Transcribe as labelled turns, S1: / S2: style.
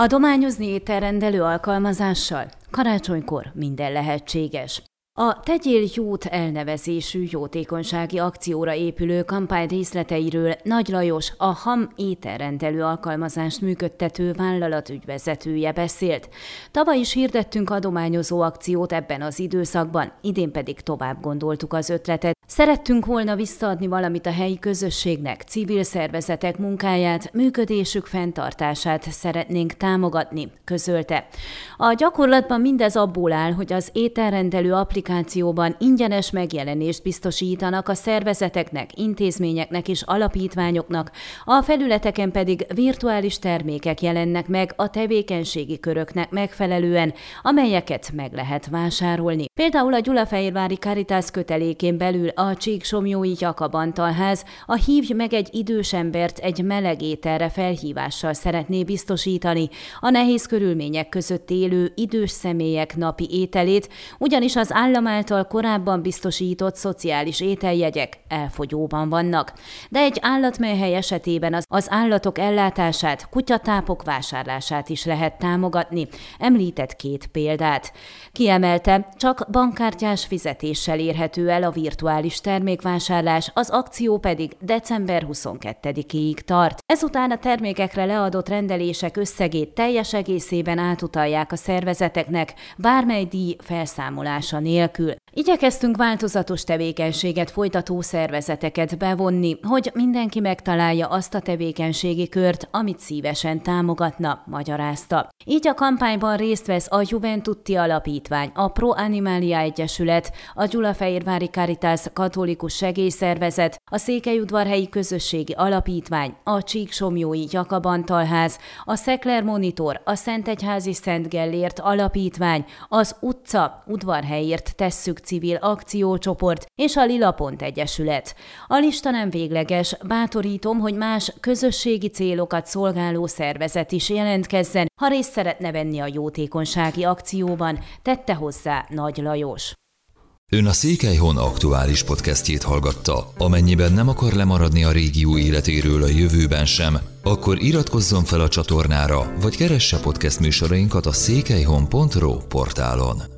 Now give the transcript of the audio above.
S1: Adományozni ételrendelő alkalmazással? Karácsonykor minden lehetséges. A Tegyél jót elnevezésű jótékonysági akcióra épülő kampány részleteiről Nagy Lajos, a HAM ételrendelő alkalmazást működtető vállalat ügyvezetője beszélt. Tavaly is hirdettünk adományozó akciót ebben az időszakban, idén pedig tovább gondoltuk az ötletet, Szerettünk volna visszaadni valamit a helyi közösségnek, civil szervezetek munkáját, működésük fenntartását szeretnénk támogatni, közölte. A gyakorlatban mindez abból áll, hogy az ételrendelő applikációban ingyenes megjelenést biztosítanak a szervezeteknek, intézményeknek és alapítványoknak, a felületeken pedig virtuális termékek jelennek meg a tevékenységi köröknek megfelelően, amelyeket meg lehet vásárolni. Például a Gyulafehérvári Caritas kötelékén belül a Csíksomjói Jakabantalház a Hívj meg egy idős embert egy meleg ételre felhívással szeretné biztosítani a nehéz körülmények között élő idős személyek napi ételét, ugyanis az állam által korábban biztosított szociális ételjegyek elfogyóban vannak. De egy állatmelyhely esetében az, az állatok ellátását, kutyatápok vásárlását is lehet támogatni. Említett két példát. Kiemelte, csak bankkártyás fizetéssel érhető el a virtuális termékvásárlás, az akció pedig december 22-ig tart. Ezután a termékekre leadott rendelések összegét teljes egészében átutalják a szervezeteknek, bármely díj felszámolása nélkül. Igyekeztünk változatos tevékenységet folytató szervezeteket bevonni, hogy mindenki megtalálja azt a tevékenységi kört, amit szívesen támogatna, magyarázta. Így a kampányban részt vesz a Juventutti Alapítvány, a Pro Animalia Egyesület, a Gyulafehérvári Caritas Katolikus Segélyszervezet, a Székelyudvarhelyi Közösségi Alapítvány, a Csíksomjói Jakabantalház, a Szekler Monitor, a Szentegyházi Szent Gellért Alapítvány, az utca udvarhelyért tesszük civil akciócsoport és a Lila Egyesület. A lista nem végleges, bátorítom, hogy más közösségi célokat szolgáló szervezet is jelentkezzen, ha részt szeretne venni a jótékonysági akcióban, tette hozzá Nagy Lajos.
S2: Ön a Székelyhon aktuális podcastjét hallgatta. Amennyiben nem akar lemaradni a régió életéről a jövőben sem, akkor iratkozzon fel a csatornára, vagy keresse podcast műsorainkat a székelyhon.pro portálon.